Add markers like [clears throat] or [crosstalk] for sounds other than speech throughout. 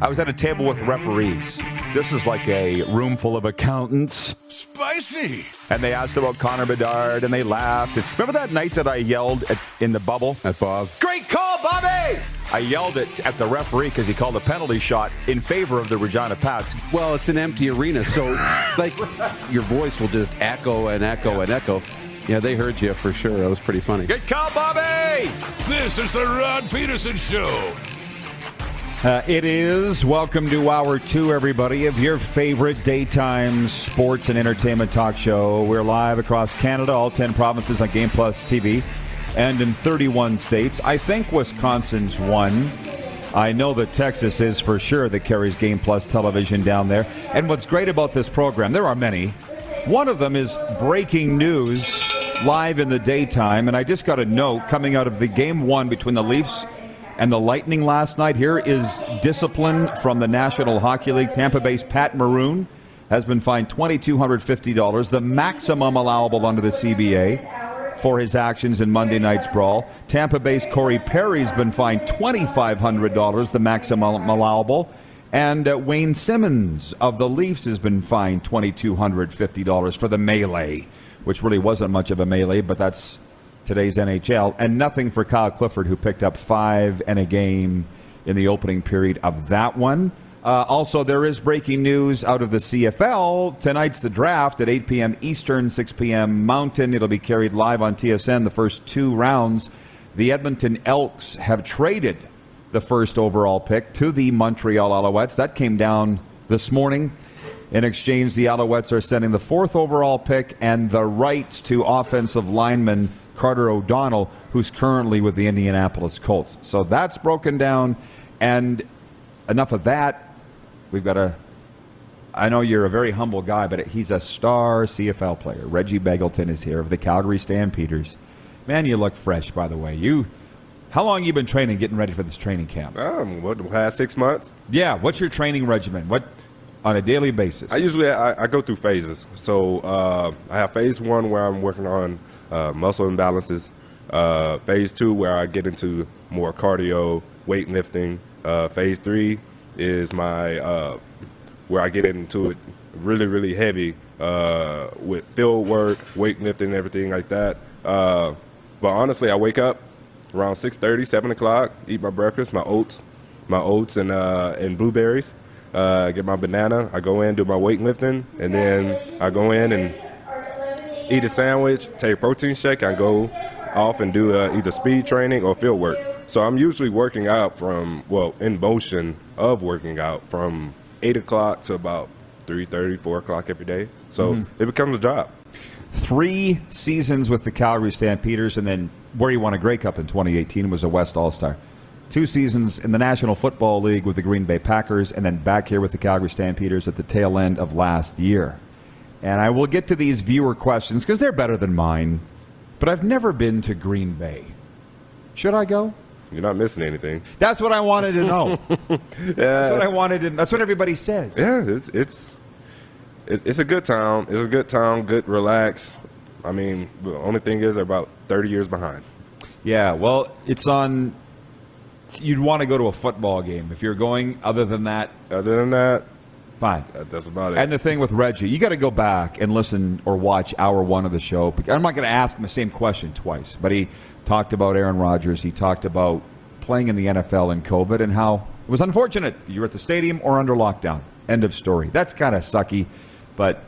I was at a table with referees. This is like a room full of accountants. Spicy. And they asked about Connor Bedard and they laughed. And remember that night that I yelled at, in the bubble at Bob? Great call, Bobby! I yelled it at the referee because he called a penalty shot in favor of the Regina Pats. Well, it's an empty arena, so like your voice will just echo and echo and echo. Yeah, they heard you for sure. That was pretty funny. Good call, Bobby! This is the Rod Pedersen Show. Uh, it is. Welcome to hour two, everybody, of your favorite daytime sports and entertainment talk show. We're live across Canada, all 10 provinces on Game Plus TV, and in 31 states. I think Wisconsin's one. I know that Texas is for sure that carries Game Plus television down there. And what's great about this program, there are many. One of them is breaking news live in the daytime. And I just got a note coming out of the game one between the Leafs and the Lightning last night. Here is discipline from the National Hockey League. Tampa Bay's Pat Maroon has been fined $2,250, the maximum allowable under the CBA for his actions in Monday night's brawl. Tampa Bay's Corey Perry's been fined $2,500, the maximum allowable. And uh, Wayne Simmonds of the Leafs has been fined $2,250 for the melee, which really wasn't much of a melee, but that's today's NHL, and nothing for Kyle Clifford, who picked up five and a game in the opening period of that one. Uh, also, there is breaking news out of the CFL. Tonight's the draft at 8 p.m. Eastern, 6 p.m. Mountain. It'll be carried live on TSN the first two rounds. The Edmonton Elks have traded the first overall pick to the Montreal Alouettes. That came down this morning. In exchange, the Alouettes are sending the fourth overall pick and the rights to offensive lineman Carter O'Donnell, who's currently with the Indianapolis Colts. So that's broken down. And enough of that. We've got a. I know you're a very humble guy, but he's a star CFL player. Reggie Begelton is here of the Calgary Stampeders. Man, you look fresh, by the way. You. How long you been training, getting ready for this training camp? Um, what the past six months? Yeah. What's your training regimen? What on a daily basis? I usually I, I go through phases. So uh, I have phase one where I'm working on uh, muscle imbalances. Uh, phase two, where I get into more cardio, weightlifting. Uh, phase three is my uh, where I get into it really, really heavy uh, with field work, weightlifting, everything like that. Uh, but honestly, I wake up around 6:30, 7 o'clock, eat my breakfast, my oats, my oats and and blueberries. get my banana. I go in, do my weightlifting, and then I go in and eat a sandwich, take a protein shake, and go off and do uh, either speed training or field work. So I'm usually working out from, well, in motion of working out from 8 o'clock to about 3.30, 4 o'clock every day. So mm-hmm. it becomes a job. Three seasons with the Calgary Stampeders, and then where you won a Grey Cup in 2018 was a West All-Star. Two seasons in the National Football League with the Green Bay Packers, and then back here with the Calgary Stampeders at the tail end of last year. And I will get to these viewer questions because they're better than mine. But I've never been to Green Bay. Should I go? You're not missing anything. That's what I wanted to know. [laughs] yeah. That's what I wanted to. That's what everybody says. Yeah, it's it's it's a good town. It's a good town. Good, relax. I mean, the only thing is they're about 30 years behind. Yeah, well, it's on. You'd want to go to a football game if you're going. Other than that, other than that, Fine. That's about it. And the thing with Reggie, you got to go back and listen or watch hour one of the show. I'm not going to ask him the same question twice, but he talked about Aaron Rodgers. He talked about playing in the NFL in COVID and how it was unfortunate. You're at the stadium or under lockdown. End of story. That's kind of sucky, but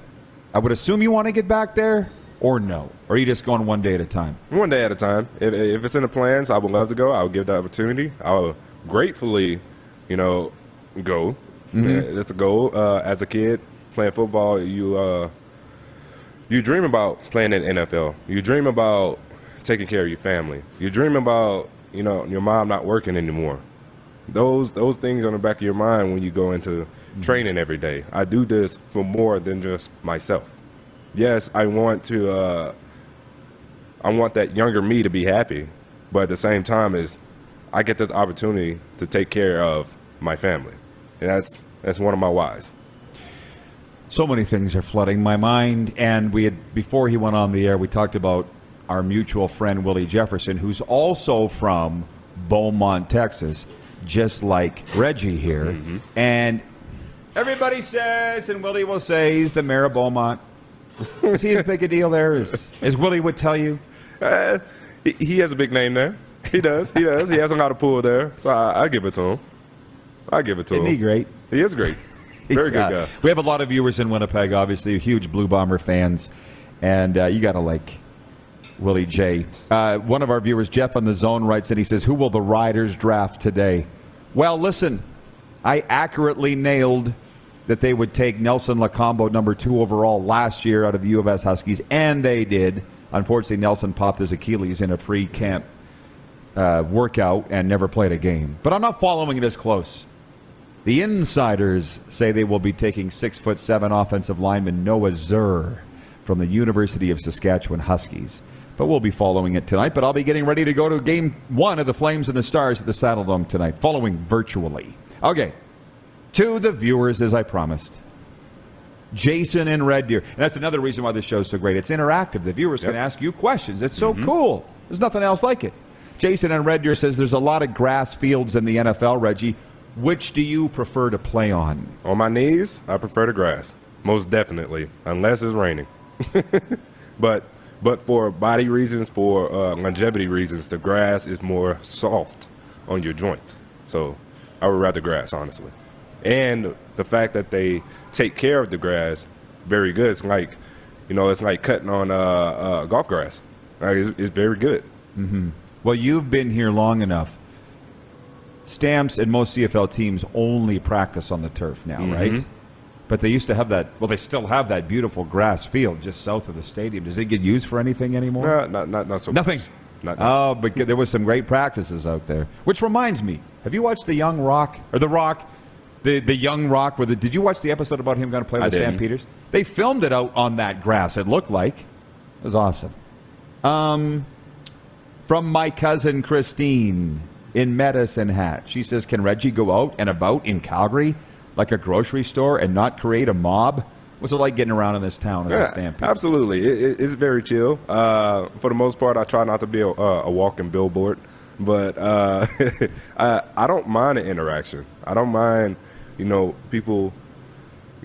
I would assume you want to get back there or no? Or are you just going one day at a time? One day at a time. If, if it's in the plans, I would love to go. I would give the opportunity. I would gratefully, you know, go Mm-hmm. That's a goal. Uh, as a kid playing football, you uh, you dream about playing in NFL. You dream about taking care of your family. You dream about you know your mom not working anymore. those those things on the back of your mind when you go into training every day. I do this for more than just myself. Yes, I want to. Uh, I want that younger me to be happy, but at the same time, is I get this opportunity to take care of my family, and that's that's one of my whys. So many things are flooding my mind, and we had before he went on the air, we talked about our mutual friend Willie Jefferson, who's also from Beaumont, Texas, just like Reggie here, and everybody says, and Willie will say he's the mayor of Beaumont. Is he as big a deal there as, as Willie would tell you? Uh, he, he has a big name there. He does. He does. He has a lot of pull there, so I, I give it to him. I give it to Isn't him. he great? He is great. [laughs] Very good guy. We have a lot of viewers in Winnipeg, obviously, huge Blue Bomber fans, and uh, you got to like Willie J. Uh, one of our viewers, Jeff on the Zone, writes and he says, "Who will the Riders draft today?" Well, listen, I accurately nailed that they would take Nelson Lokombo, number two overall last year out of the U of S Huskies, and they did. Unfortunately, Nelson popped his Achilles in a pre-camp uh, workout and never played a game. But I'm not following this close. The insiders say they will be taking six foot seven offensive lineman Noah Zerr from the University of Saskatchewan Huskies. But we'll be following it tonight. But I'll be getting ready to go to game one of the Flames and the Stars at the Saddle Dome tonight, following virtually. Okay, to the viewers as I promised. Jason and Red Deer. And that's another reason why this show is so great. It's interactive. The viewers can ask you questions. It's so mm-hmm. cool. There's nothing else like it. Jason and Red Deer says there's a lot of grass fields in the NFL, Reggie. Which do you prefer to play on? On my knees, I prefer the grass, most definitely, unless it's raining. [laughs] but but for body reasons, for uh, longevity reasons, the grass is more soft on your joints. So I would rather grass, honestly. And the fact that they take care of the grass very good. It's like, you know, it's like cutting on uh, uh, golf grass. Like, it's, it's very good. Well, you've been here long enough. Stamps and most CFL teams only practice on the turf now, right? But they used to have that. Well, they still have that beautiful grass field just south of the stadium. Does it get used for anything anymore? No, not, not, not so Nothing. much. Not, Oh, but there was some great practices out there. Which reminds me, have you watched the Young Rock or the Rock, the the Young Rock? Where the, did you watch the episode about him going to play with didn't. Stampeders? They filmed it out on that grass. It looked like it was awesome. Um, from my cousin Christine in Medicine Hat, she says, "Can Reggie go out and about in Calgary like a grocery store and not create a mob?" What's it like getting around in this town as a Stampede? absolutely. It, it, it's very chill. Uh, for the most part, I try not to be a, a walking billboard, but uh, [laughs] I, I don't mind the interaction. I don't mind, you know, people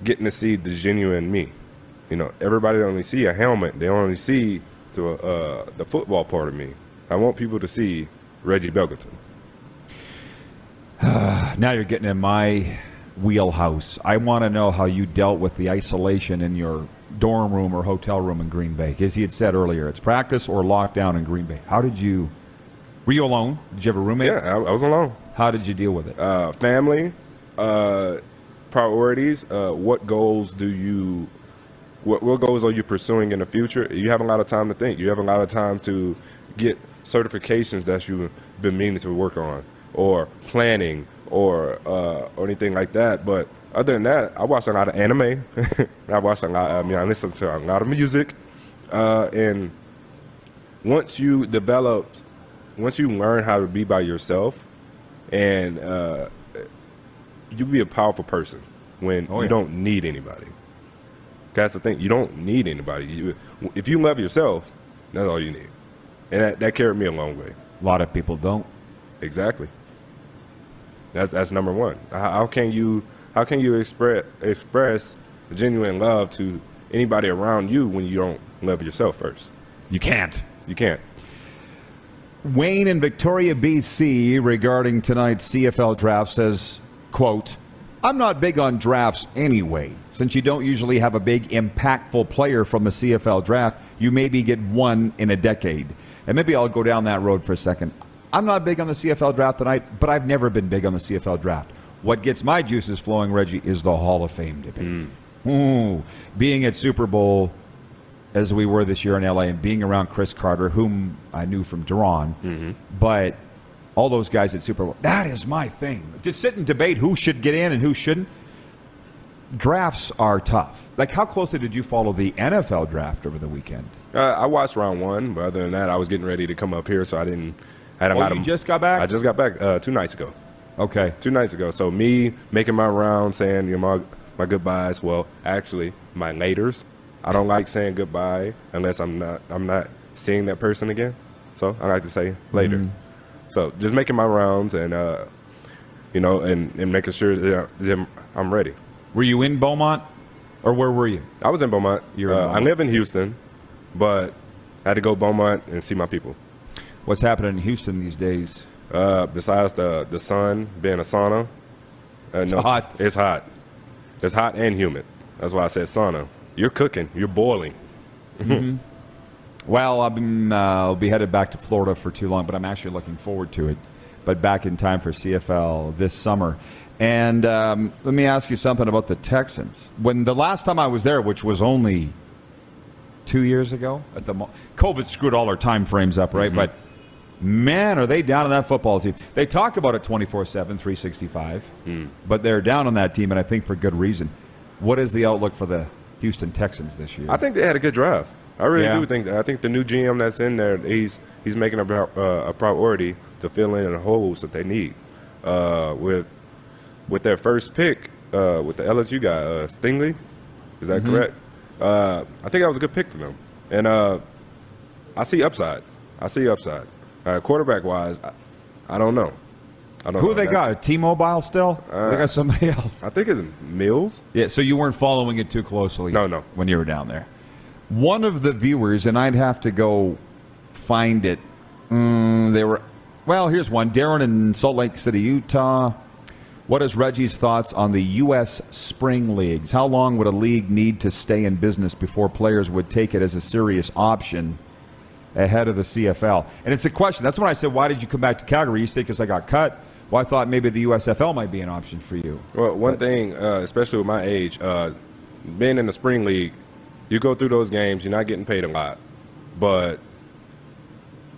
getting to see the genuine me. You know, everybody only see a helmet. They only see the uh, the football part of me. I want people to see Reggie Begelton. [sighs] Now you're getting in my wheelhouse. I want to know how you dealt with the isolation in your dorm room or hotel room in Green Bay. As he had said earlier, it's practice or lockdown in Green Bay. How did you? Were you alone? Did you have a roommate? Yeah, I, I was alone. How did you deal with it? uh, family, uh, priorities. Uh, what goals do you? What, what goals are you pursuing in the future? You have a lot of time to think. You have a lot of time to get certifications that you've been meaning to work on, or planning, or uh, or anything like that. But other than that, I watch a lot of anime. [laughs] I watch a lot. I mean, I listen to a lot of music, uh, and once you develop, once you learn how to be by yourself, and uh, you be a powerful person when Oh, you yeah. don't need anybody. That's the thing. You don't need anybody. You, if you love yourself, that's all you need, and that, that carried me a long way. a lot of people don't. Exactly. That's that's number one. How, how can you how can you express express genuine love to anybody around you when you don't love yourself first? You can't. You can't. Wayne in Victoria, BC, regarding tonight's CFL draft says, quote, I'm not big on drafts anyway. Since you don't usually have a big, impactful player from a CFL draft, you maybe get one in a decade. And maybe I'll go down that road for a second. I'm not big on the CFL draft tonight, but I've never been big on the CFL draft. What gets my juices flowing, Reggie, is the Hall of Fame debate. Ooh, being at Super Bowl as we were this year in LA and being around Cris Carter, whom I knew from Duran, but all those guys at Super Bowl. That is my thing. To sit and debate who should get in and who shouldn't. Drafts are tough. Like, how closely did you follow the NFL draft over the weekend? Uh, I watched round one, but other than that, I was getting ready to come up here, so I didn't. I Oh, you of. just got back? I just got back uh, two nights ago. Okay. Two nights ago. So me making my round, saying you know, my my goodbyes. Well, actually, my laters. I don't like saying goodbye unless I'm not I'm not seeing that person again. So I like to say later. Mm-hmm. So just making my rounds and uh, you know, and, and making sure that I'm ready. Were you in Beaumont, or where were you? I was in Beaumont. You're Uh, Beaumont. I live in Houston, but I had to go Beaumont and see my people. What's happening in Houston these days? Uh, besides the the sun being a sauna, uh, it's hot. It's hot. It's hot and humid. That's why I said sauna. You're cooking. You're boiling. Well, I've been, uh, I'll be headed back to Florida for too long, but I'm actually looking forward to it. But back in time for CFL this summer. And um, let me ask you something about the Texans. When the last time I was there, which was only two years ago, at the mo- COVID screwed all our time frames up, right? But man, are they down on that football team? They talk about it 24 7, 365, but they're down on that team, and I think for good reason. What is the outlook for the Houston Texans this year? I think they had a good draft. I really Yeah. do think that. I think the new GM that's in there, he's he's making a, uh, a priority to fill in the holes that they need. Uh, with with their first pick, uh, with the LSU guy, uh, Stingley, is that correct? Uh, I think that was a good pick for them, and uh, I see upside. I see upside. Uh, quarterback wise, I, I don't know. I don't Who know. they That- got? T-Mobile still? they got somebody else. I think it's Mills. Yeah, so you weren't following it too closely. No, no. When you were down there, one of the viewers, and I'd have to go find it. Mm, they were. Well, here's one. Darren in Salt Lake City, Utah. What is Reggie's thoughts on the U.S. spring leagues? How long would a league need to stay in business before players would take it as a serious option ahead of the CFL? And it's a question. That's when I said, "Why did you come back to Calgary?" You said, "Because I got cut." Well, I thought maybe the USFL might be an option for you. Well, one thing, uh, especially with my age, uh, being in the spring league, you go through those games, you're not getting paid a lot, but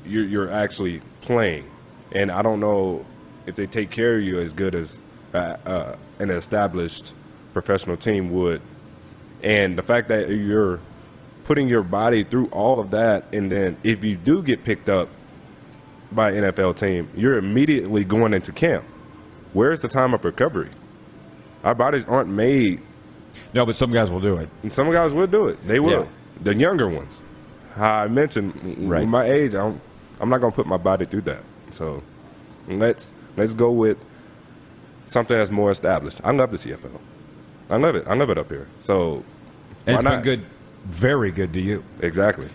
you're, you're actually playing. And I don't know if they take care of you as good as uh, uh, an established professional team would. And the fact that you're putting your body through all of that, and then if you do get picked up by an NFL team, you're immediately going into camp. Where's the time of recovery? Our bodies aren't made, No, but some guys will do it. and some guys will do it. They will. Yeah. The younger ones. I mentioned, Right. my age, I'm, I'm not going to put my body through that. So let's let's go with something that's more established. I love the CFL. I love it. I love it up here. So And it's been not? good, very good to you. Exactly.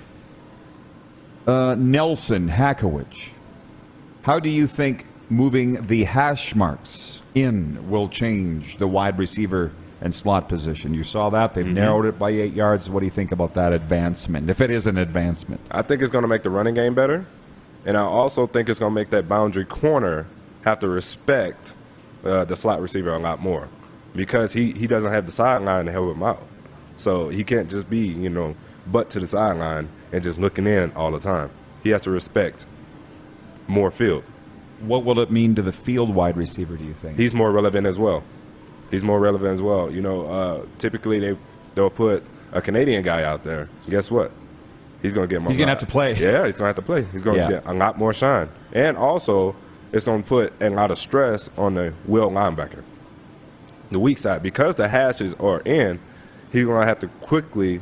Uh, Nelson Hackowich, how do you think moving the hash marks in will change the wide receiver and slot position? You saw that they've narrowed it by eight yards. What do you think about that advancement? If it is an advancement, I think it's going to make the running game better, and I also think it's going to make that boundary corner have to respect uh, the slot receiver a lot more because he, he doesn't have the sideline to help him out. So he can't just be you know butt to the sideline and just looking in all the time. He has to respect more field. what will it mean to the field wide receiver? Do you think? He's more relevant as well. He's more relevant as well. You know, uh, typically they they'll put a Canadian guy out there. Guess what? He's going to get more. He's gonna have to play. Yeah, he's going to have to play. He's going to Yeah. get a lot more shine, and also it's going to put a lot of stress on the will linebacker, the weak side, because the hashes are in. He's going to have to quickly Make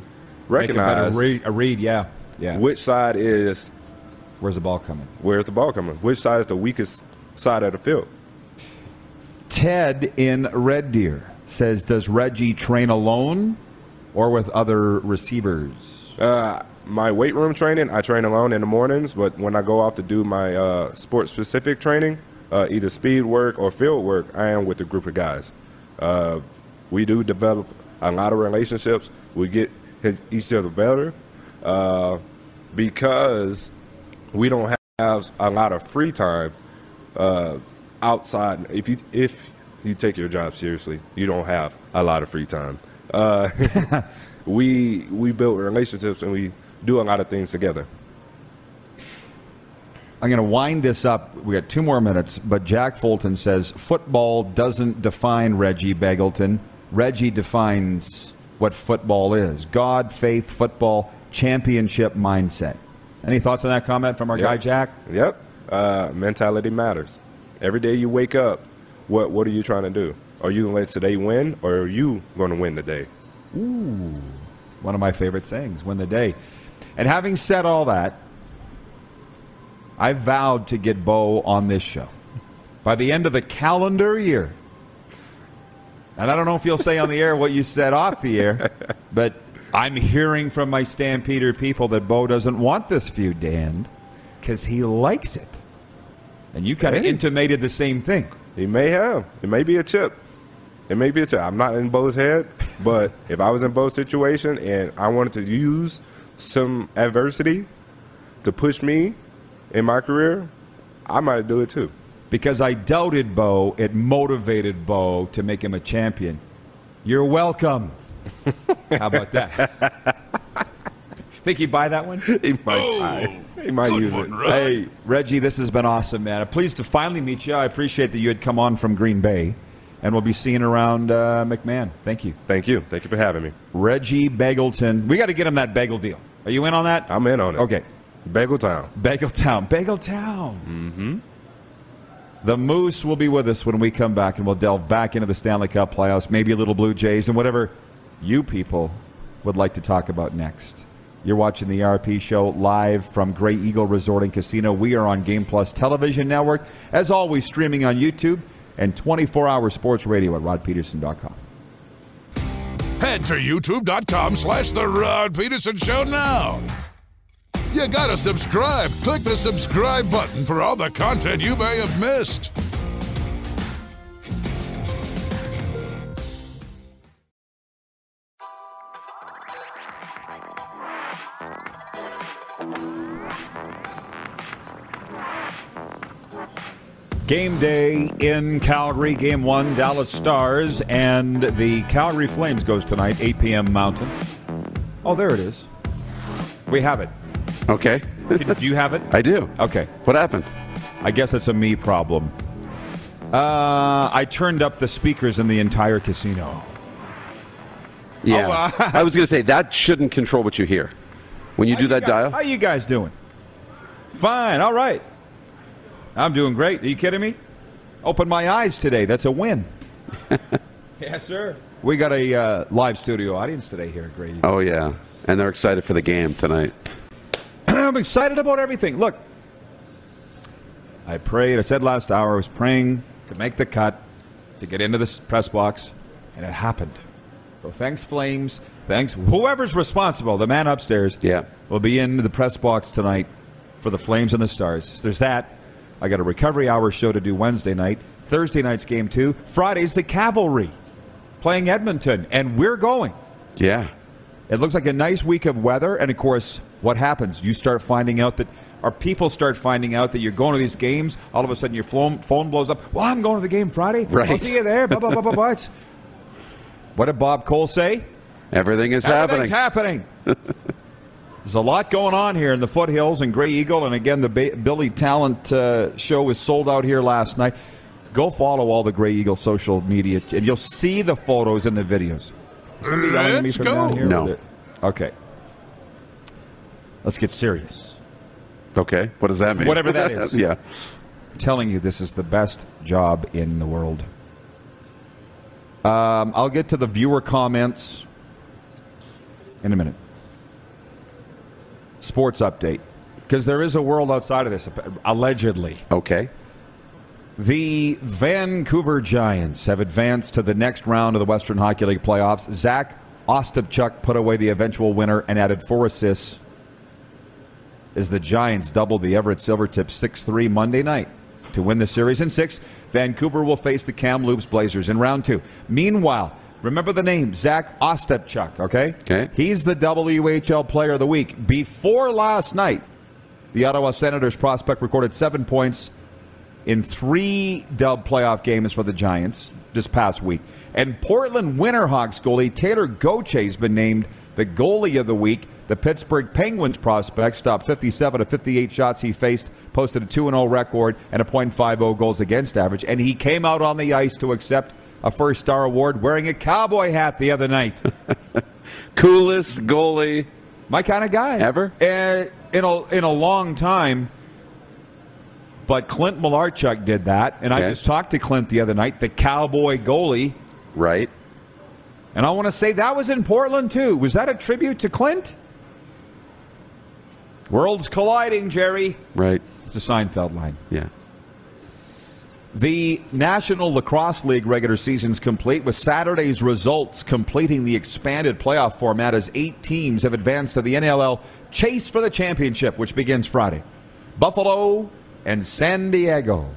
a recognize read, a read, yeah, yeah. which side is Where's the ball coming? where's the ball coming, which side is the weakest side of the field. Ted in Red Deer says, "Does Reggie train alone or with other receivers?" Uh, my weight room training, I train alone in the mornings, but when I go off to do my uh, sport specific training, uh, either speed work or field work, I am with a group of guys. Uh, we do develop a lot of relationships. We get each other better uh, because we don't have a lot of free time uh, outside. If you if you take your job seriously, you don't have a lot of free time. Uh, [laughs] we we build relationships and we do a lot of things together. I'm going to wind this up. We got two more minutes, but Jack Fulton says football doesn't define Reggie Begelton. Reggie defines what football is God, faith, football, championship mindset. Any thoughts on that comment from our Yep. guy, Jack? Yep. Uh, mentality matters. Every day you wake up, what what are you trying to do? Are you going to let today win, or are you going to win the day? Ooh, One of my favorite sayings win the day. And having said all that, I vowed to get Bo on this show by the end of the calendar year. And I don't know if you'll say on the air what you said off the air, [laughs] but I'm hearing from my Stampeder people that Bo doesn't want this feud to end because he likes it. And you kind of Hey. intimated the same thing. He may have. It may be a chip. It may be a chip. I'm not in Bo's head, but [laughs] if I was in Bo's situation and I wanted to use some adversity to push me in my career, I might do it too. Because I doubted Bo, it motivated Bo to make him a champion. You're welcome. How about that? [laughs] Think he'd buy that one? He might, Oh, he might good use one, it. Rod. Hey, Reggie, this has been awesome, man. I'm pleased to finally meet you. I appreciate that you had come on from Green Bay, and we'll be seeing around uh, McMahon. Thank you. Thank you. Thank you for having me. Reggie Bagelton. We got to get him that bagel deal. Are you in on that? I'm in on it. Okay. Bagel Town. Bagel Town. Bagel Town. Mm-hmm. The Moose will be with us when we come back, and we'll delve back into the Stanley Cup playoffs, maybe a little Blue Jays, and whatever you people would like to talk about next. You're watching the RP show live from Grey Eagle Resort and Casino. We are on Game Plus Television Network, as always, streaming on YouTube and 24 hour sports radio at rodpedersen.com. Head to youtube.com slash The Rod Pedersen Show now. You gotta subscribe. Click the subscribe button for all the content you may have missed. Game day in Calgary. Game one, Dallas Stars and the Calgary Flames goes tonight, 8 p.m. Mountain. Oh, there it is. We have it. Okay. Do you have it? I do. Okay. What happened? I guess it's a me problem. Uh, I turned up the speakers in the entire casino. Yeah. Oh, uh, I was going to say that shouldn't control what you hear. When you do that you guys- dial, How are you guys doing? Fine. All right. I'm doing great. Are you kidding me? Open my eyes today. That's a win. [laughs] yes, sir. We got a uh, live studio audience today here at Grady. oh yeah, and they're excited for the game tonight. I'm excited about everything. Look, I prayed. I said last hour I was praying to make the cut, to get into this press box, and it happened. So thanks, Flames. Thanks, whoever's responsible. The man upstairs Yeah. will be in the press box tonight for the Flames and the Stars. So there's that. I got a recovery hour show to do Wednesday night. Thursday night's game two. Friday's the Cavalry playing Edmonton, and we're going. Yeah. It looks like a nice week of weather, and of course, what happens? You start finding out that, or people start finding out that you're going to these games. All of a sudden, your phone, phone blows up. Well, I'm going to the game Friday. I'll see you there. Blah blah blah blah blah. It's- [laughs] What did Bob Cole say? Everything is Everything's happening. happening. [laughs] There's a lot going on here in the foothills and Grey Eagle, and again, the ba- Billy Talent uh, show was sold out here last night. Go follow all the Grey Eagle social media, and you'll see the photos and the videos. Is somebody yelling at me Let's go. No. Okay. Let's get serious. Okay. What does that mean? Whatever that [laughs] is. yeah. I'm telling you, this is the best job in the world. Um, I'll get to the viewer comments in a minute. Sports update. Because there is a world outside of this, allegedly. Okay. The Vancouver Giants have advanced to the next round of the Western Hockey League playoffs. Zach Ostapchuk put away the eventual winner and added four assists as the Giants doubled the Everett Silvertips 6 3 Monday night. To win the series in six, Vancouver will face the Kamloops Blazers in round two. Meanwhile, remember the name Zach Ostapchuk, okay? Okay. He's the WHL Player of the Week. Before last night, the Ottawa Senators prospect recorded seven points in three dub playoff games for the Giants this past week. And Portland Winterhawks goalie Taylor Gauthier has been named the goalie of the week. The Pittsburgh Penguins prospect stopped 57 of 58 shots he faced posted a 2 0 record and a .50 goals against average, and he came out on the ice to accept a first star award wearing a cowboy hat the other night. [laughs] Coolest goalie. My kind of guy. Ever? Uh, in, a, in a long time. But Clint Malarchuk did that, and I just talked to Clint the other night, the cowboy goalie. Right. And I want to say that was in Portland too. Was that a tribute to Clint? Worlds colliding, Jerry. Right. It's a Seinfeld line. Yeah. The National Lacrosse League regular season's complete with Saturday's results completing the expanded playoff format as eight teams have advanced to the NLL Chase for the Championship, which begins Friday. Buffalo and San Diego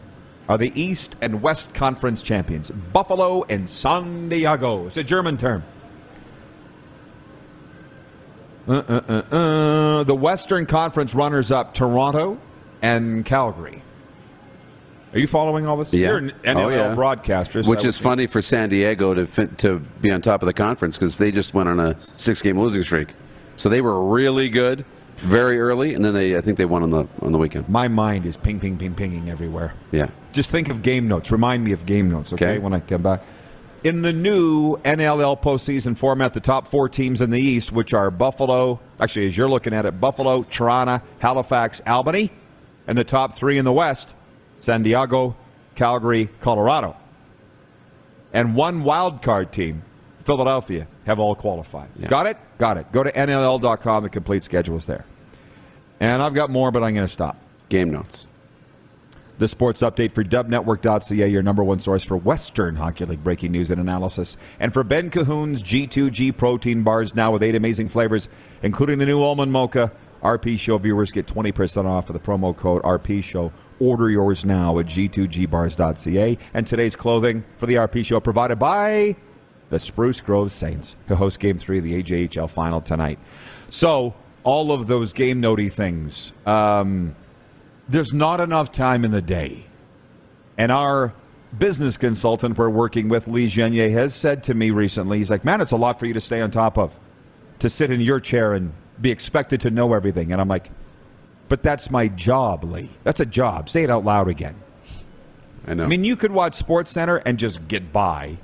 are the East and West Conference champions. Buffalo and San Diego. It's a German term. Uh, uh, uh, uh. The Western Conference runners up Toronto and Calgary. Are you following all this? Yeah. You're an NLL Oh, yeah. broadcaster. Which is funny for San Diego to fin- to be on top of the conference because they just went on a six game losing streak. So they were really good very early, and then they I think they won on the on the weekend. My mind is ping, ping, ping, pinging everywhere. Yeah. Just think of game notes. Remind me of game notes, okay, Okay. when I come back. In the new NLL postseason format, the top four teams in the East, which are Buffalo, actually, as you're looking at it, Buffalo, Toronto, Halifax, Albany, and the top three in the West, San Diego, Calgary, Colorado. And one wild card team, Philadelphia, have all qualified. Yeah. Got it? Got it. Go to NLL.com. The complete schedule is there. And I've got more, but I'm going to stop. Game notes. The sports update for dubnetwork.ca, your number one source for Western Hockey League breaking news and analysis. And for Ben Cahoon's G2G protein bars now with eight amazing flavors, including the new almond mocha. RP Show viewers get 20% off with the promo code RP Show. Order yours now at g2gbars.ca. And today's clothing for the RP Show provided by the Spruce Grove Saints, who host Game 3 of the AJHL Final tonight. So, all of those game notey things. Um, there's not enough time in the day. And our business consultant we're working with, Lee Genier, has said to me recently, he's like, man, it's a lot for you to stay on top of, to sit in your chair and be expected to know everything. And I'm like, but that's my job, Lee. That's a job. Say it out loud again. I know. I mean, you could watch Sports Center and just get by,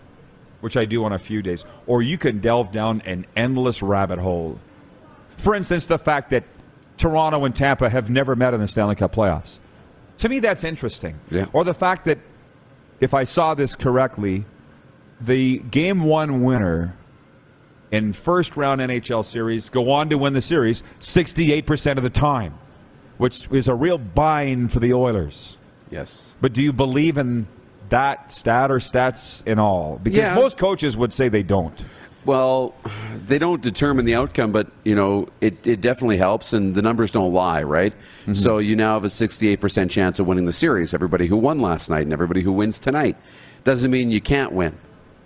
which I do on a few days, or you can delve down an endless rabbit hole. For instance, the fact that Toronto and Tampa have never met in the Stanley Cup playoffs. To me, that's interesting. Yeah. Or the fact that, if I saw this correctly, the game one winner in first round NHL series go on to win the series 68% of the time, which is a real bind for the Oilers. yes. But do you believe in that stat or stats in all? Because Yeah. most coaches would say they don't. Well, they don't determine the outcome, but you know it, it definitely helps, and the numbers don't lie, right? So you now have a 68% chance of winning the series. Everybody who won last night and everybody who wins tonight doesn't mean you can't win.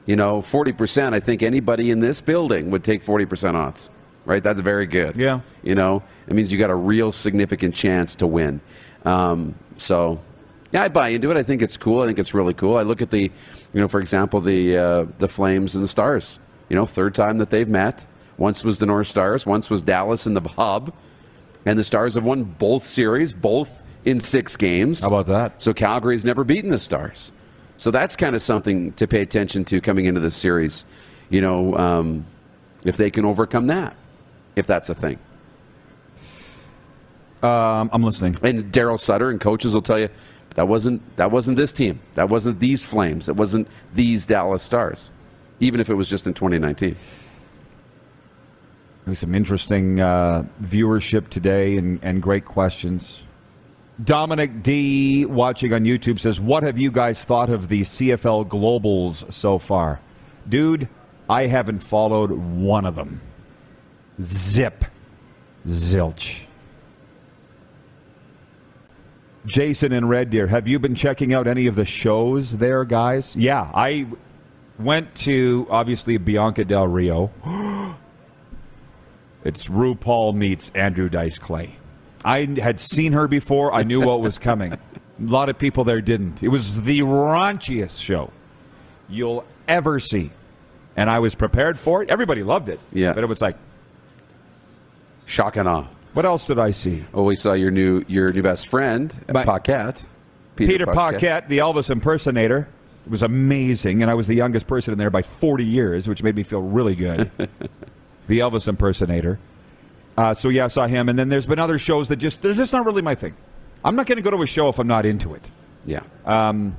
You know, 40%. I think anybody in this building would take 40% odds, right? That's very good. Yeah. You know, it means you got a real significant chance to win. Um, so, yeah, I buy into it. I think it's cool. I think it's really cool. I look at the, you know, for example, the uh, the Flames and the Stars. You know, third time that they've met. Once was the North Stars. Once was Dallas in the Hub, and the Stars have won both series, both in six games. How about that? So Calgary's never beaten the Stars. So that's kind of something to pay attention to coming into this series. You know, um, if they can overcome that, if that's a thing. Um, I'm listening. And Daryl Sutter and coaches will tell you that wasn't that wasn't this team. That wasn't these Flames. It wasn't these Dallas Stars. Even if it was just in 2019. There's some interesting uh, viewership today and, and great questions. Dominic D, watching on YouTube, says, What have you guys thought of the CFL Globals so far? Dude, I haven't followed one of them. Zip. Zilch. Jason in Red Deer, have you been checking out any of the shows there, guys? Yeah, I went to obviously Bianca Del Rio. [gasps] It's RuPaul meets Andrew Dice Clay. I had seen her before. I knew what was coming. A lot of people there didn't. It was the raunchiest show you'll ever see. And I was prepared for it. Everybody loved it. Yeah. But it was like, Shock and awe. What else did I see? Oh, we saw your new your new best friend, My- Paquette. Peter Paquette, the Elvis impersonator. It was amazing, and I was the youngest person in there by 40 years, which made me feel really good. [laughs] the Elvis impersonator. Uh, so yeah, I saw him, and then there's been other shows that just they're just not really my thing. I'm not going to go to a show if I'm not into it, Yeah. and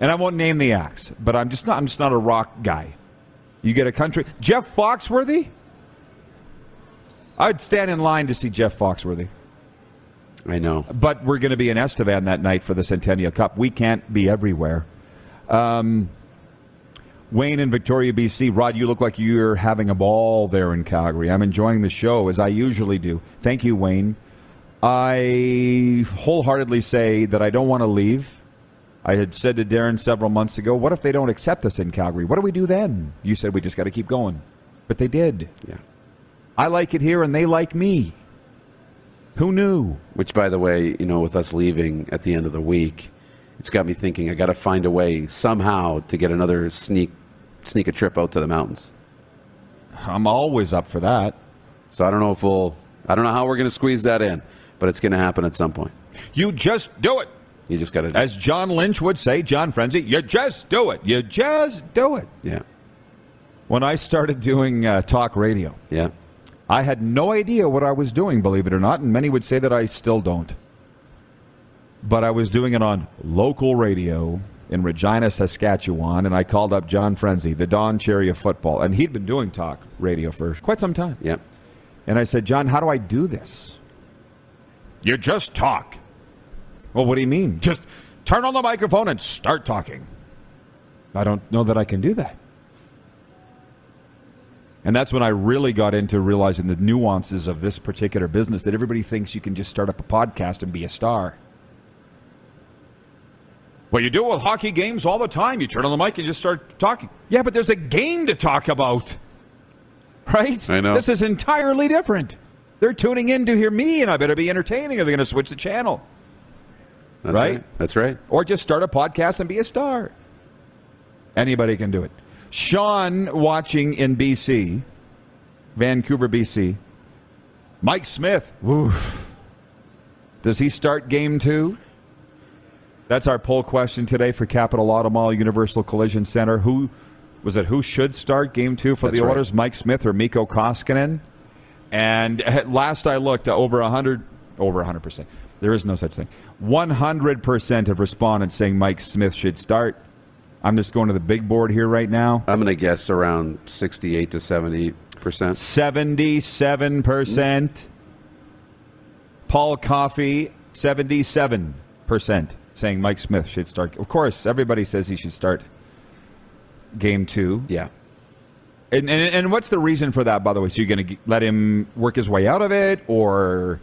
I won't name the acts, but I'm just not. I'm just not a rock guy. You get a country Jeff Foxworthy. I'd stand in line to see Jeff Foxworthy. I know. but we're going to be in Estevan that night for the Centennial Cup. We can't be everywhere. Um, Wayne in Victoria, BC. Rod, you look like you're having a ball there in Calgary. I'm enjoying the show as I usually do. Thank you, Wayne. I wholeheartedly say that I don't want to leave. I had said to Darren several months ago, what if they don't accept us in Calgary? What do we do then? You said we just got to keep going. But they did. Yeah. I like it here and they like me. Who knew? Which, by the way, you know, with us leaving at the end of the week, it's got me thinking. I got to find a way somehow to get another sneak sneak a trip out to the mountains. I'm always up for that. So I don't know if we'll. I don't know how we're going to squeeze that in, but it's going to happen at some point. You just do it. You just got to. As John Lynch would say, John Frenzy, you just do it. You just do it. Yeah. When I started doing uh, talk radio, Yeah. I had no idea what I was doing, believe it or not, and many would say that I still don't. But I was doing it on local radio in Regina, Saskatchewan, and I called up John Frenzy, the Don Cherry of football, and he'd been doing talk radio for quite some time. Yeah. And I said, John, how do I do this? You just talk. Well, what do you mean? Just turn on the microphone and start talking. I don't know that I can do that. And that's when I really got into realizing the nuances of this particular business that everybody thinks you can just start up a podcast and be a star. Well, you do it with hockey games all the time. You turn on the mic and just start talking. Yeah, but there's a game to talk about. Right? I know. This is entirely different. They're tuning in to hear me, and I better be entertaining, or they're going to switch the channel. That's Right? right. That's right. Or just start a podcast and be a star. Anybody can do it. Sean watching in BC, Vancouver, BC. Mike Smith. Woo. Does he start game two? That's our poll question today for Capital Auto Mall Universal Collision Center. Who was it? Who should start game two for That's the right. Mike Smith or Mikko Koskinen? And [laughs] last I looked, over hundred, over hundred percent. There is no such thing. One hundred percent of respondents saying Mike Smith should start. I'm just going to the big board here right now. I'm going to guess around 68 to 70 percent. Seventy-seven percent. Paul Coffey, seventy-seven percent, saying Mike Smith should start. Of course, everybody says he should start game two. Yeah. And, and, and what's the reason for that, by the way? So you're going to let him work his way out of it, or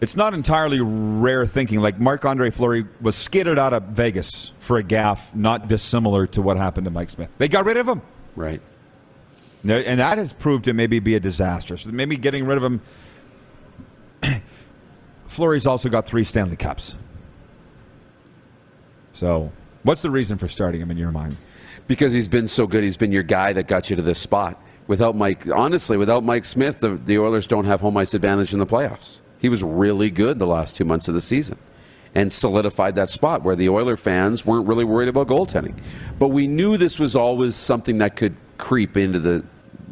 it's not entirely rare thinking. Like Marc Andre Fleury was skidded out of Vegas for a gaff, not dissimilar to what happened to Mike Smith. They got rid of him. Right. And that has proved to maybe be a disaster. So maybe getting rid of him. Fleury's also got three Stanley Cups. So, what's the reason for starting him in your mind? Because he's been so good. He's been your guy that got you to this spot. Without Mike, honestly, without Mike Smith, the, the Oilers don't have home ice advantage in the playoffs. He was really good the last two months of the season and solidified that spot where the Oiler fans weren't really worried about goaltending. But we knew this was always something that could creep into the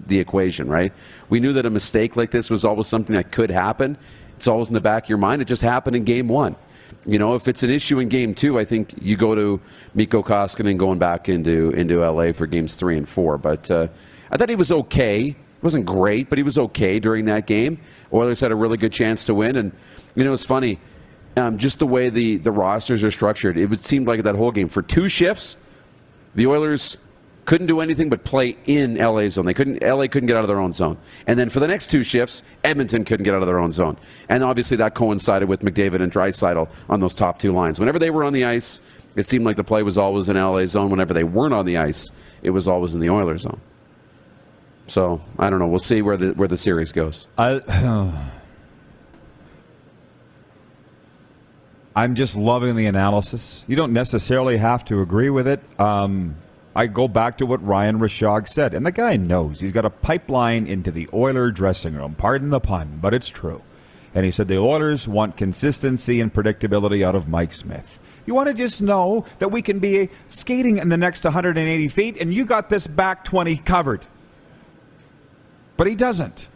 the equation, right? We knew that a mistake like this was always something that could happen. It's always in the back of your mind. It just happened in game one. You know, if it's an issue in game two, I think you go to Mikko Koskinen going back into into LA for games three and four. But uh, I thought he was okay. It wasn't great, but he was okay during that game. Oilers had a really good chance to win, and you know it's funny, um, just the way the the rosters are structured. It would seem like that whole game for two shifts, the Oilers couldn't do anything but play in LA zone. They couldn't LA couldn't get out of their own zone. And then for the next two shifts, Edmonton couldn't get out of their own zone. And obviously that coincided with McDavid and Draisaitl on those top two lines. Whenever they were on the ice, it seemed like the play was always in LA zone. Whenever they weren't on the ice, it was always in the Oilers zone. So I don't know. We'll see where the where the series goes. I, [sighs] I'm just loving the analysis. You don't necessarily have to agree with it. Um, I go back to what Ryan Rishaug said, and the guy knows he's got a pipeline into the Oiler dressing room. Pardon the pun, but it's true. And he said the Oilers want consistency and predictability out of Mike Smith. You want to just know that we can be skating in the next 180 feet, and you got this back 20 covered. But he doesn't.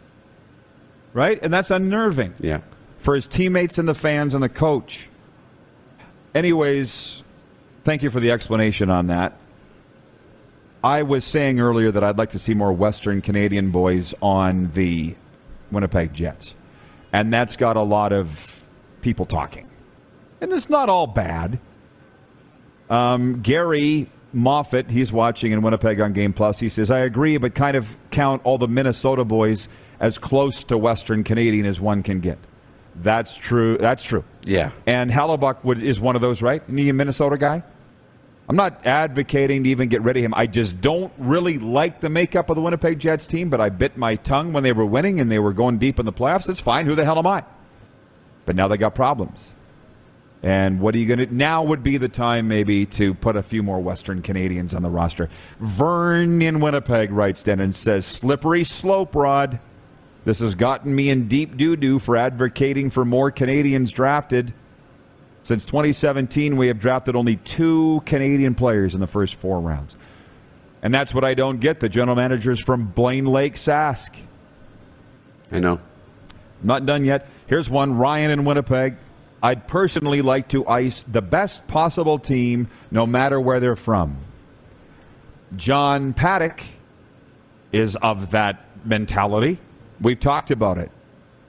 Right? And that's unnerving Yeah. for his teammates and the fans and the coach. Anyways, thank you for the explanation on that. I was saying earlier that I'd like to see more Western Canadian boys on the Winnipeg Jets. And that's got a lot of people talking. And it's not all bad. Um, Gary Moffat, he's watching in Winnipeg on Game Plus. He says, I agree, but kind of count all the Minnesota boys as close to Western Canadian as one can get. That's true. That's true. Yeah. And Hellebuyck would, is one of those, right? Isn't he a Minnesota guy? I'm not advocating to even get rid of him. I just don't really like the makeup of the Winnipeg Jets team, but I bit my tongue when they were winning and they were going deep in the playoffs. It's fine. Who the hell am I? But now they got problems. And what are you going to now would be the time maybe to put a few more Western Canadians on the roster. Vern in Winnipeg writes down and says, slippery slope, Rod. This has gotten me in deep doo doo for advocating for more Canadians drafted. Since 2017, we have drafted only two Canadian players in the first four rounds. And that's what I don't get. The general managers from Blaine Lake Sask. I know. Not done yet. Here's one Ryan in Winnipeg. I'd personally like to ice the best possible team, no matter where they're from. John Paddock is of that mentality. We've talked about it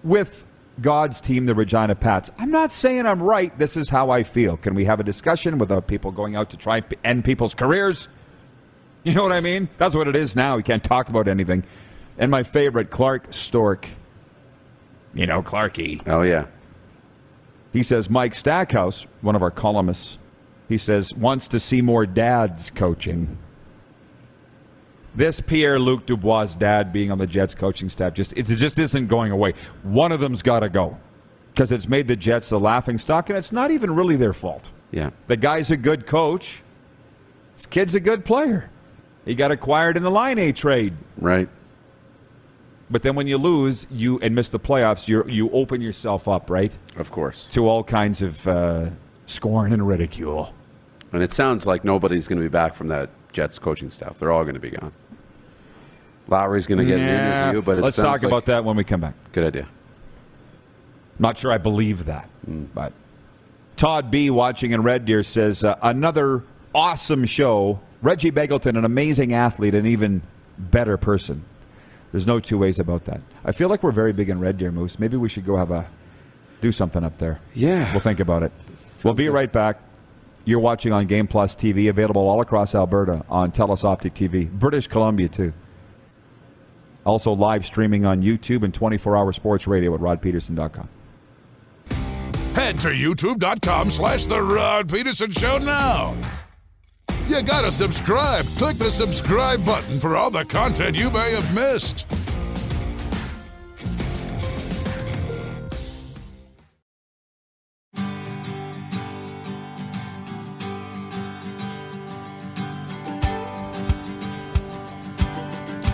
with God's team, the Regina Pats. I'm not saying I'm right. This is how I feel. Can we have a discussion without people going out to try and end people's careers? You know what I mean? That's what it is now. We can't talk about anything. And my favorite, Clark Stork. You know, Clarky. Oh, yeah. He says Mike Stackhouse, one of our columnists, he says wants to see more dads coaching. This Pierre Luc Dubois' dad being on the Jets coaching staff just it just isn't going away. One of them's got to go because it's made the Jets the laughing stock, and it's not even really their fault. Yeah. The guy's a good coach. This kid's a good player. He got acquired in the Laine trade. Right. But then when you lose, you and miss the playoffs, you you open yourself up, right, Of course. to all kinds of uh, scorn and ridicule. And it sounds like nobody's going to be back from that Jets coaching staff. They're all going to be gone. Lowry's going to get an interview, but let's talk like- about that when we come back. Good idea. Not sure I believe that, but Todd B. watching in Red Deer says uh, another awesome show. Reggie Begelton, an amazing athlete, an even better person. There's no two ways about that. I feel like we're very big in Red Deer Moose. Maybe we should go have a do something up there. Yeah. We'll think about it. we'll be good. right back. You're watching on Game Plus TV, available all across Alberta on Telus Optic TV, British Columbia too. Also live streaming on YouTube and 24-hour sports radio at rodpedersen.com. Head to youtube.com slash The Rod Pedersen Show now. You gotta subscribe. Click the subscribe button for all the content you may have missed.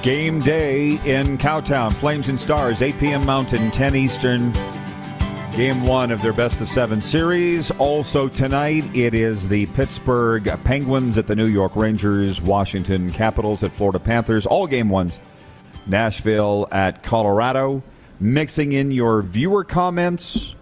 Game day in Cowtown. Flames and Stars, 8 p.m. Mountain, 10 Eastern. Game one of their best of seven series. Also tonight, it is the Pittsburgh Penguins at the New York Rangers, Washington Capitals at Florida Panthers. All game ones. Nashville at Colorado. Mixing in your viewer comments.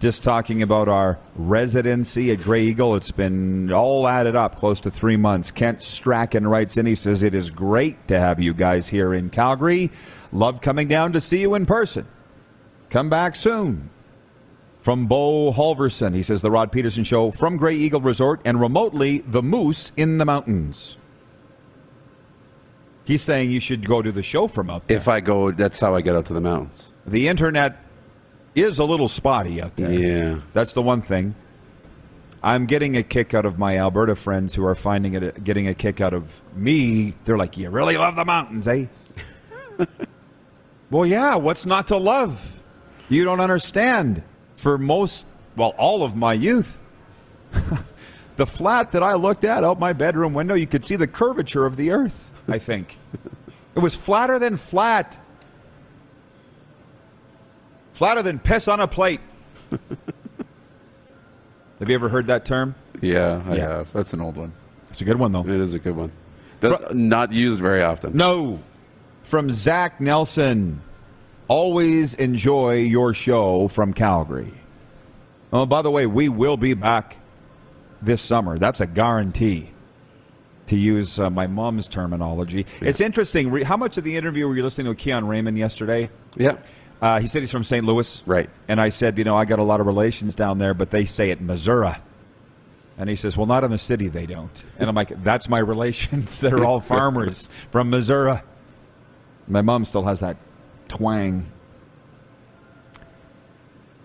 Just talking about our residency at Grey Eagle. It's been all added up close to three months. Kent Strachan writes in. He says, It is great to have you guys here in Calgary. Love coming down to see you in person. Come back soon. From Bo Halverson, he says, The Rod Pedersen Show from Grey Eagle Resort and remotely the Moose in the Mountains. He's saying you should go to the show from out there. If I go, that's how I get out to the mountains. the internet is a little spotty out there. Yeah. That's the one thing. I'm getting a kick out of my Alberta friends who are finding it getting a kick out of me. They're like, "You really love the mountains, eh?" [laughs] well, yeah. What's not to love? You don't understand. For most, well, all of my youth, [laughs] the flat that I looked at out my bedroom window, you could see the curvature of the earth, I think. [laughs] it was flatter than flat. Flatter than piss on a plate. [laughs] have you ever heard that term? Yeah, I Yeah. have. That's an old one. It's a good one, though. It is a good one. But not used very often. No. From Zach Nelson. Always enjoy your show from Calgary. Oh, by the way, we will be back this summer. That's a guarantee, to use uh, my mom's terminology. It's interesting. How much of the interview were you listening to Keon Raymond yesterday? Yeah. Uh, he said he's from St. Louis. Right. And I said, you know, I got a lot of relations down there, but they say it Missouri. And he says, well, not in the city, they don't. And I'm like, that's my relations. [laughs] They're all farmers from Missouri. My mom still has that twang.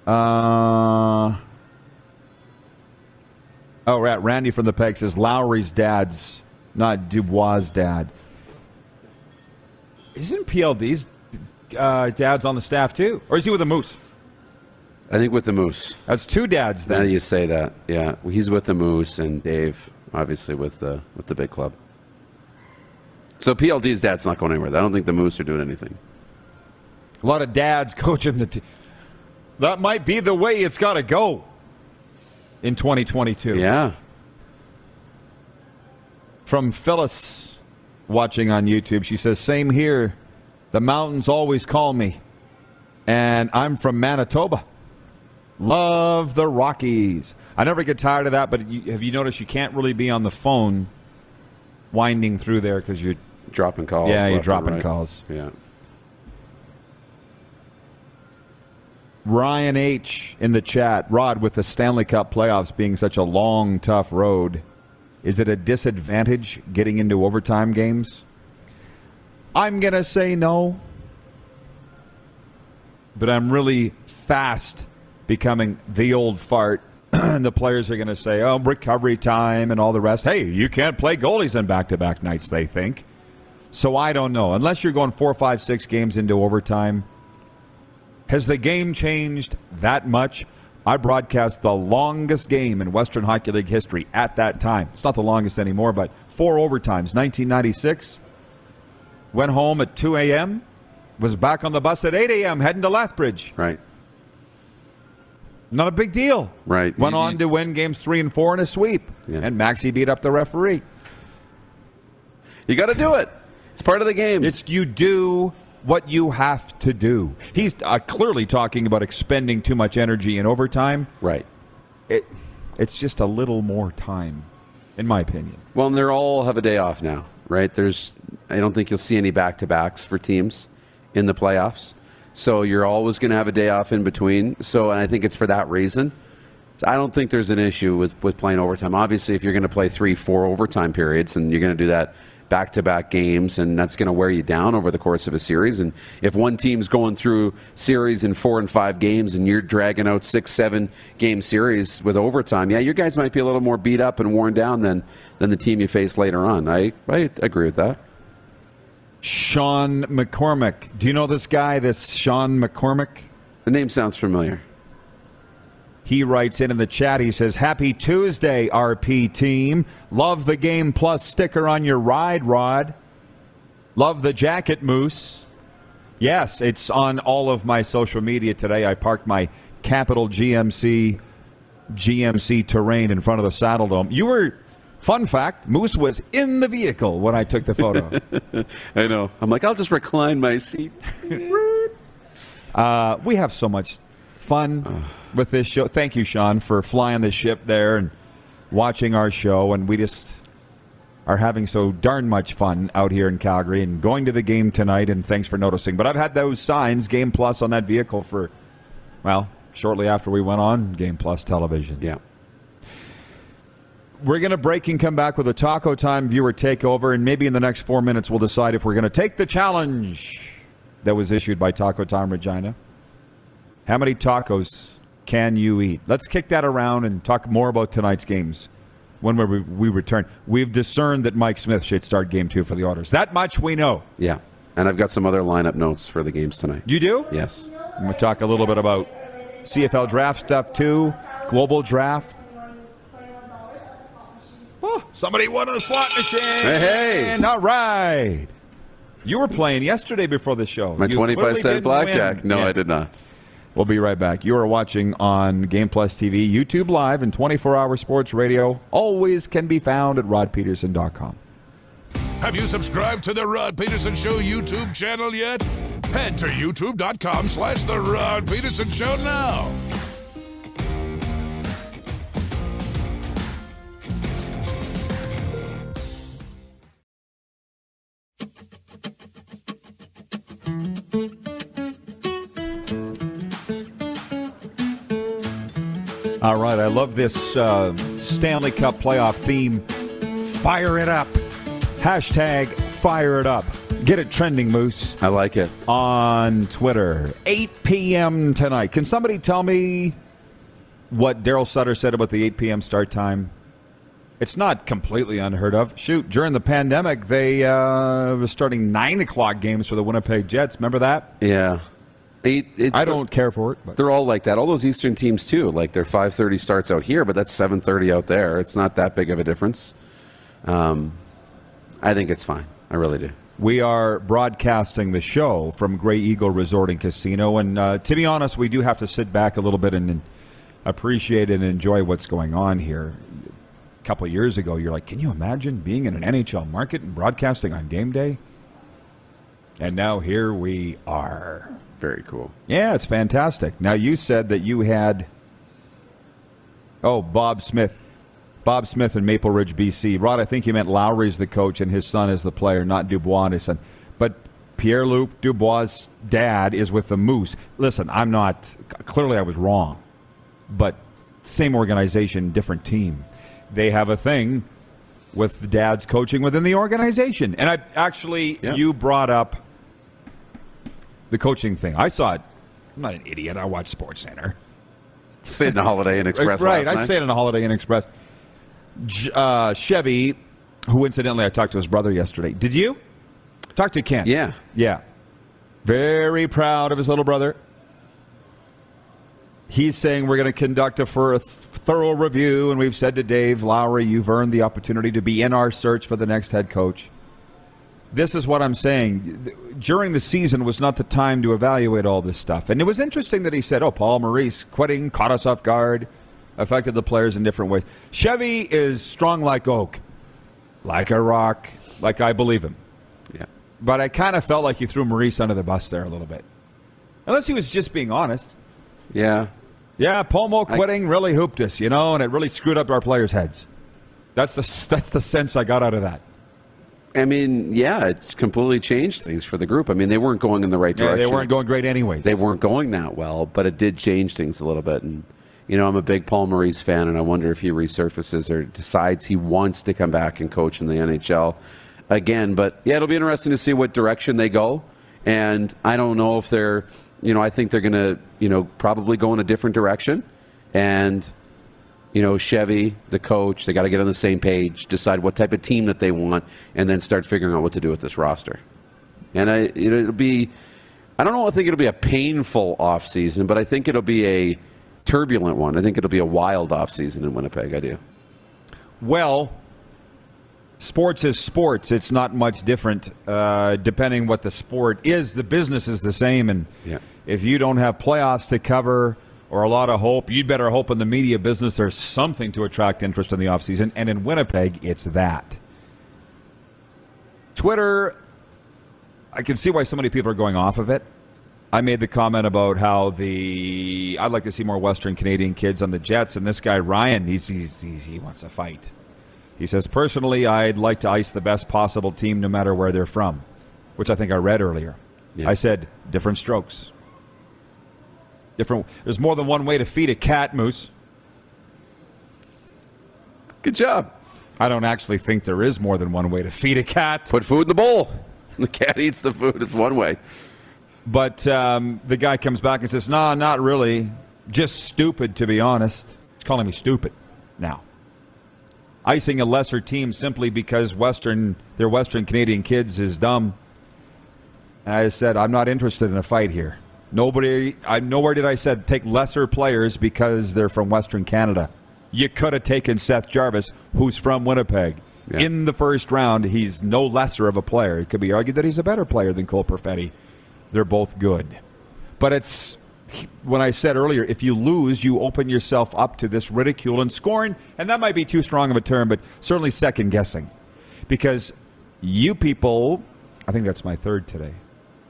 Uh, oh, right. Randy from the Peg says Lowry's dad's not Dubois' dad. Isn't PLD's uh, dad's on the staff too? Or is he with the Moose? I think with the Moose. That's two dads Now then. that you say that, yeah, he's with the Moose and Dave, obviously with the with the big club. So PLD's dad's not going anywhere. I don't think the Moose are doing anything. A lot of dads [laughs] coaching the team. That might be the way it's got to go in 2022. Yeah, From Phyllis watching on YouTube, she says, Same here. The mountains always call me. And I'm from Manitoba. Love the Rockies. I never get tired of that, but you, have you noticed you can't really be on the phone winding through there because you're dropping calls. Yeah, you're dropping right. calls. Yeah, Ryan H. in the chat. Rod, with the Stanley Cup playoffs being such a long, tough road, is it a disadvantage getting into overtime games? I'm going to say no. But I'm really fast becoming the old fart. and [clears throat] the players are going to say, oh, recovery time and all the rest. Hey, you can't play goalies in back to back nights, they think. So I don't know. Unless you're going four, five, six games into overtime, has the game changed that much? I broadcast the longest game in Western Hockey League history at that time. It's not the longest anymore, but four overtimes. 1996. Went home at 2 a.m. Was back on the bus at 8 a.m. heading to Lethbridge. right. Not a big deal. Right. Went You- on to win games three and four in a sweep. Yeah. And Maxie beat up the referee. You got to do it. It's part of the game. It's you do what you have to do. He's uh, clearly talking about expending too much energy in overtime. right. It, it's just a little more time, in my opinion. Well, and they're all have a day off now, right? There's, I don't think you'll see any back to backs for teams in the playoffs. So you're always going to have a day off in between. So and I think it's for that reason. So I don't think there's an issue with, with playing overtime. Obviously, if you're going to play three, four overtime periods and you're going to do that back to back games, and that's going to wear you down over the course of a series. And if one team's going through series in four and five games and you're dragging out six, seven game series with overtime, yeah, your guys might be a little more beat up and worn down than, than the team you face later on. I, I agree with that. Sean McCormick. Do you know this guy, this Sean McCormick? The name sounds familiar. He writes in in the chat. He says, "Happy Tuesday, RP team. Love the Game Plus sticker on your ride, Rod. Love the jacket, Moose. Yes, it's on all of my social media today. I parked my Capital GMC GMC Terrain in front of the Saddle Dome. You were." Fun fact: Moose was in the vehicle when I took the photo. [laughs] I know. I'm like, I'll just recline my seat. [laughs] Uh, we have so much fun [sighs] with this show. Thank you, Sean, for flying the ship there and watching our show. And we just are having so darn much fun out here in Calgary and going to the game tonight. And thanks for noticing. But I've had those signs, Game Plus, on that vehicle for, well, shortly after we went on Game Plus television. Yeah. We're going to break and come back with a Taco Time viewer takeover, and maybe in the next four minutes we'll decide if we're going to take the challenge that was issued by Taco Time Regina. How many tacos can you eat? Let's kick that around and talk more about tonight's games when we, we return. We've discerned that Mike Smith should start game two for the Oilers. That much we know. Yeah. And I've got some other lineup notes for the games tonight. You do? Yes. I'm going to talk a little bit about CFL draft stuff too, global draft. Oh, somebody won a slot machine. Hey, hey. And All right. You were playing yesterday before the show. My You 25 cent blackjack. win. No, Yeah. I did not. We'll be right back. You are watching on Game Plus TV, YouTube Live, and 24 hour sports radio. Always can be found at rodpedersen.com. Have you subscribed to the Rod Pedersen Show YouTube channel yet? Head to youtube.com slash the Rod Pedersen Show now. All right, I love this uh, Stanley Cup playoff theme. Fire it up. Hashtag fire it up. Get it trending, Moose, I like it. on Twitter. 8 p.m. tonight. Can somebody tell me what Daryl Sutter said about the 8 p.m. start time? It's not completely unheard of. Shoot, during the pandemic, they uh, were starting 9 o'clock games for the Winnipeg Jets. Remember that? Yeah. It, it, I don't care for it. But. They're all like that. All those Eastern teams too. Like their 5:30 starts out here, but that's 7:30 out there. It's not that big of a difference. Um, I think it's fine. I really do. We are broadcasting the show from Grey Eagle Resort and Casino, and uh, to be honest, we do have to sit back a little bit and, and appreciate and enjoy what's going on here. A couple of years ago, you're like, can you imagine being in an NHL market and broadcasting on game day? And now here we are. Very cool. Yeah, it's fantastic. Now you said that you had oh Bob Smith, Bob Smith in Maple Ridge, BC. Rod, I think you meant Lowry's the coach and his son is the player, not Dubois and his son. But Pierre Luc Dubois' dad is with the Moose. Listen, I'm not. Clearly, I was wrong, but same organization, different team. They have a thing with the dads coaching within the organization, and I actually Yeah. you brought up the coaching thing. I saw it. I'm not an idiot. I watch Sports Center. Stayed in the Holiday Inn [laughs] Express right. I night. stayed in a Holiday Inn Express. Uh, Chevy, who incidentally I talked to his brother yesterday. Did you talk to Ken? Yeah. Yeah. Very proud of his little brother. He's saying we're going to conduct a for a th- thorough review, and we've said to Dave Lowry, you've earned the opportunity to be in our search for the next head coach. This is what I'm saying. During the season was not the time to evaluate all this stuff. And it was interesting that he said, oh, Paul Maurice quitting caught us off guard, affected the players in different ways. Chevy is strong like oak, like a rock, like I believe him. Yeah. But I kind of felt like you threw Maurice under the bus there a little bit. Unless he was just being honest. Yeah. Yeah, Paul Mo I- quitting really hooped us, you know, and it really screwed up our players' heads. That's the that's the sense I got out of that. I mean, yeah, it completely changed things for the group. I mean, they weren't going in the right Yeah, direction. they weren't going great anyways. They weren't going that well, but it did change things a little bit. And you know, I'm a big Paul Maurice fan, and I wonder if he resurfaces or decides he wants to come back and coach in the NHL again. But yeah, it'll be interesting to see what direction they go. And I don't know if they're, you know, I think they're going to, you know, probably go in a different direction. And you know, Chevy, the coach, they got to get on the same page, decide what type of team that they want, and then start figuring out what to do with this roster. And I, it'll be, I don't know, I think it'll be a painful offseason, but I think it'll be a turbulent one. I think it'll be a wild offseason in Winnipeg. I do. Well, sports is sports. It's not much different uh, depending what the sport is. The business is the same, and Yeah. If you don't have playoffs to cover or a lot of hope, you'd better hope in the media business there's something to attract interest in the offseason. And in Winnipeg, it's that. Twitter, I can see why so many people are going off of it. I made the comment about how the I'd like to see more Western Canadian kids on the Jets, and this guy Ryan, he's, he's, he's he wants to fight. He says, personally, I'd like to ice the best possible team no matter where they're from, which I think I read earlier. Yeah. I said, different strokes. Different. There's more than one way to feed a cat, Moose. Good job. I don't actually think there is more than one way to feed a cat. Put food in the bowl. [laughs] The cat eats the food. It's one way. But um, the guy comes back and says, "Nah, not really. Just stupid, to be honest." He's calling me stupid now. Icing a lesser team simply because Western, their Western Canadian kids is dumb. And I said, "I'm not interested in a fight here. Nobody, I nowhere did I said take lesser players because they're from Western Canada. you could have taken Seth Jarvis, who's from Winnipeg. Yeah. In the first round, he's no lesser of a player. It could be argued that he's a better player than Cole Perfetti. They're both good. But it's when I said earlier, if you lose, you open yourself up to this ridicule and scorn, and that might be too strong of a term, but certainly second guessing. Because you people, I think that's my third today,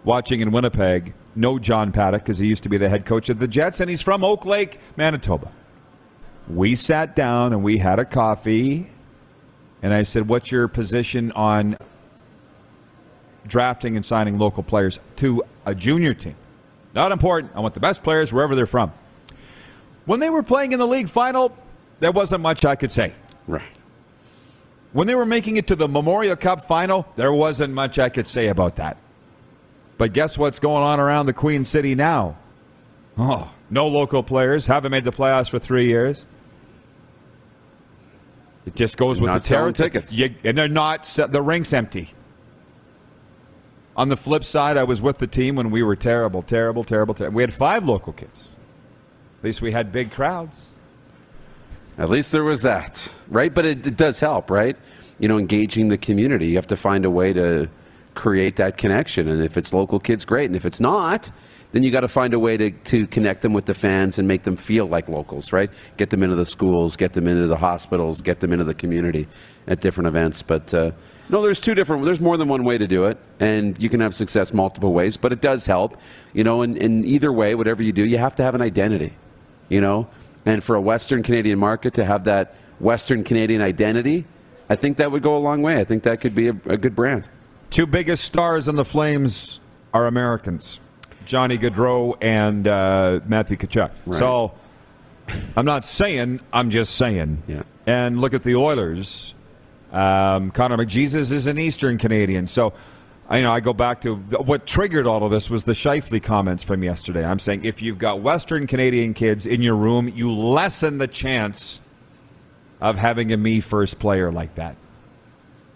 watching in Winnipeg, know John Paddock because he used to be the head coach of the Jets, and he's from Oak Lake, Manitoba. We sat down and we had a coffee, and I said, What's your position on drafting and signing local players to a junior team? Not important. I want the best players wherever they're from. When they were playing in the league final, there wasn't much I could say. Right. When they were making it to the Memorial Cup final, there wasn't much I could say about that. But guess what's going on around the Queen City now? Oh, no local players, haven't made the playoffs for three years. It just goes with the selling tickets. You- and they're not, the rink's empty. On the flip side, I was with the team when we were terrible, terrible, terrible, terrible. We had five local kids. At least we had big crowds. At least there was that, right? But it, it does help, right? You know, engaging the community. You have to find a way to create that connection. And if it's local kids, great. And if it's not, then you got to find a way to, to connect them with the fans and make them feel like locals, right? Get them into the schools, get them into the hospitals, get them into the community at different events. But uh, no, there's two different. There's more than one way to do it, and you can have success multiple ways. But it does help, you know. And in either way, whatever you do, you have to have an identity, you know. And for a Western Canadian market to have that Western Canadian identity, I think that would go a long way. I think that could be a, a good brand. Two biggest stars in the Flames are Americans Johnny Gaudreau and uh, Matthew Tkachuk. Right. So I'm not saying, I'm just saying. Yeah. And look at the Oilers. Um, Connor McJesus is an Eastern Canadian. So I you know I go back to what triggered all of this was the Scheifele comments from yesterday. I'm saying if you've got Western Canadian kids in your room, you lessen the chance of having a me first player like that.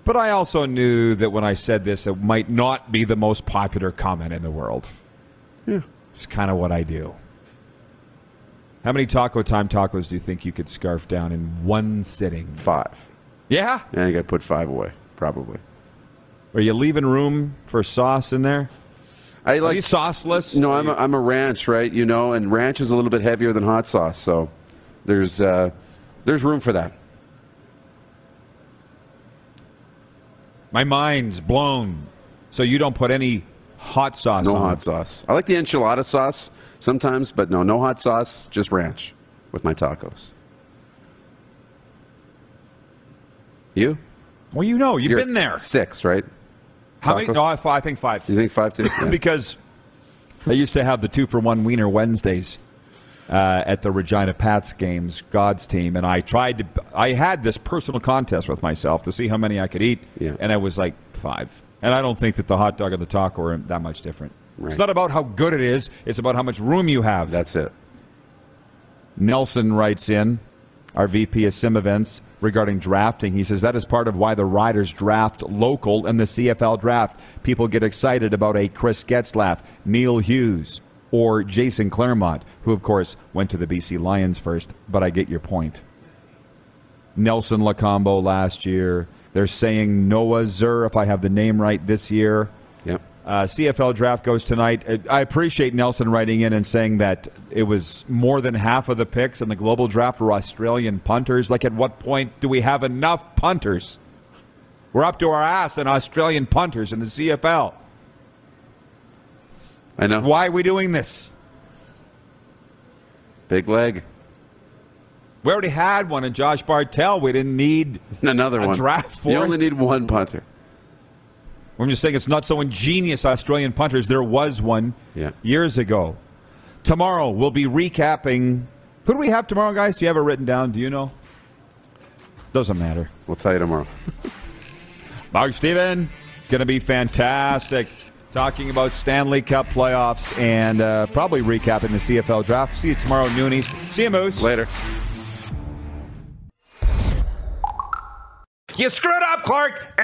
But I also knew that when I said this, it might not be the most popular comment in the world. Yeah. It's kind of what I do. How many Taco Time tacos do you think you could scarf down in one sitting? Five. Yeah? I got to put five away, probably. Are you leaving room for sauce in there? I Are like you sauceless? No, I'm a, I'm a ranch, right? You know, and ranch is a little bit heavier than hot sauce, so there's uh, there's room for that. My mind's blown. So you don't put any hot sauce No on hot sauce. I like the enchilada sauce sometimes, but no, no hot sauce, just ranch with my tacos. You? Well, you know, you've You're been there. Six, right? How many? No, I, I think five. You think five too? [laughs] Yeah. because I used to have the two for one wiener Wednesdays uh, at the Regina Pats games, God's team, and I tried to. I had this personal contest with myself to see how many I could eat, Yeah. and I was like five. And I don't think that the hot dog and the taco are that much different. Right. It's not about how good it is; it's about how much room you have. That's it. Nelson writes in, our VP of Sim Events, regarding drafting. He says that is part of why the Riders draft local in the CFL draft. People get excited about a Chris Getzlaff, Neil Hughes, or Jason Clermont, who, of course, went to the BC Lions first, but I get your point. Nelson Lokombo last year. They're saying Noah Zerr, if I have the name right, this year. Yep. Uh, CFL draft goes tonight. Uh, I appreciate Nelson writing in and saying that it was more than half of the picks in the global draft were Australian punters. Like, at what point do we have enough punters? We're up to our ass in Australian punters in the CFL. I know. Why are we doing this? Big leg. We already had one in Josh Bartel. We didn't need. [laughs] Another A one. draft for You only need one punter. I'm just saying it's not so ingenious Australian punters. There was one Yeah. years ago. Tomorrow we'll be recapping. Who do we have tomorrow, guys? Do you have it written down? Do you know? Doesn't matter. We'll tell you tomorrow. [laughs] Mark Steven, to be fantastic. Talking about Stanley Cup playoffs and uh, probably recapping the CFL draft. See you tomorrow noonies. See you, Moose. Later. You screwed up, Clark.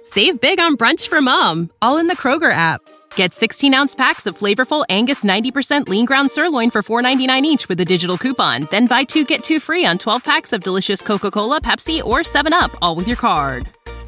Save big on brunch for mom, all in the Kroger app. Get 16 ounce packs of flavorful Angus 90% lean ground sirloin for $4.99 each with a digital coupon. Then buy two get two free on 12 packs of delicious Coca Cola, Pepsi, or 7UP, all with your card.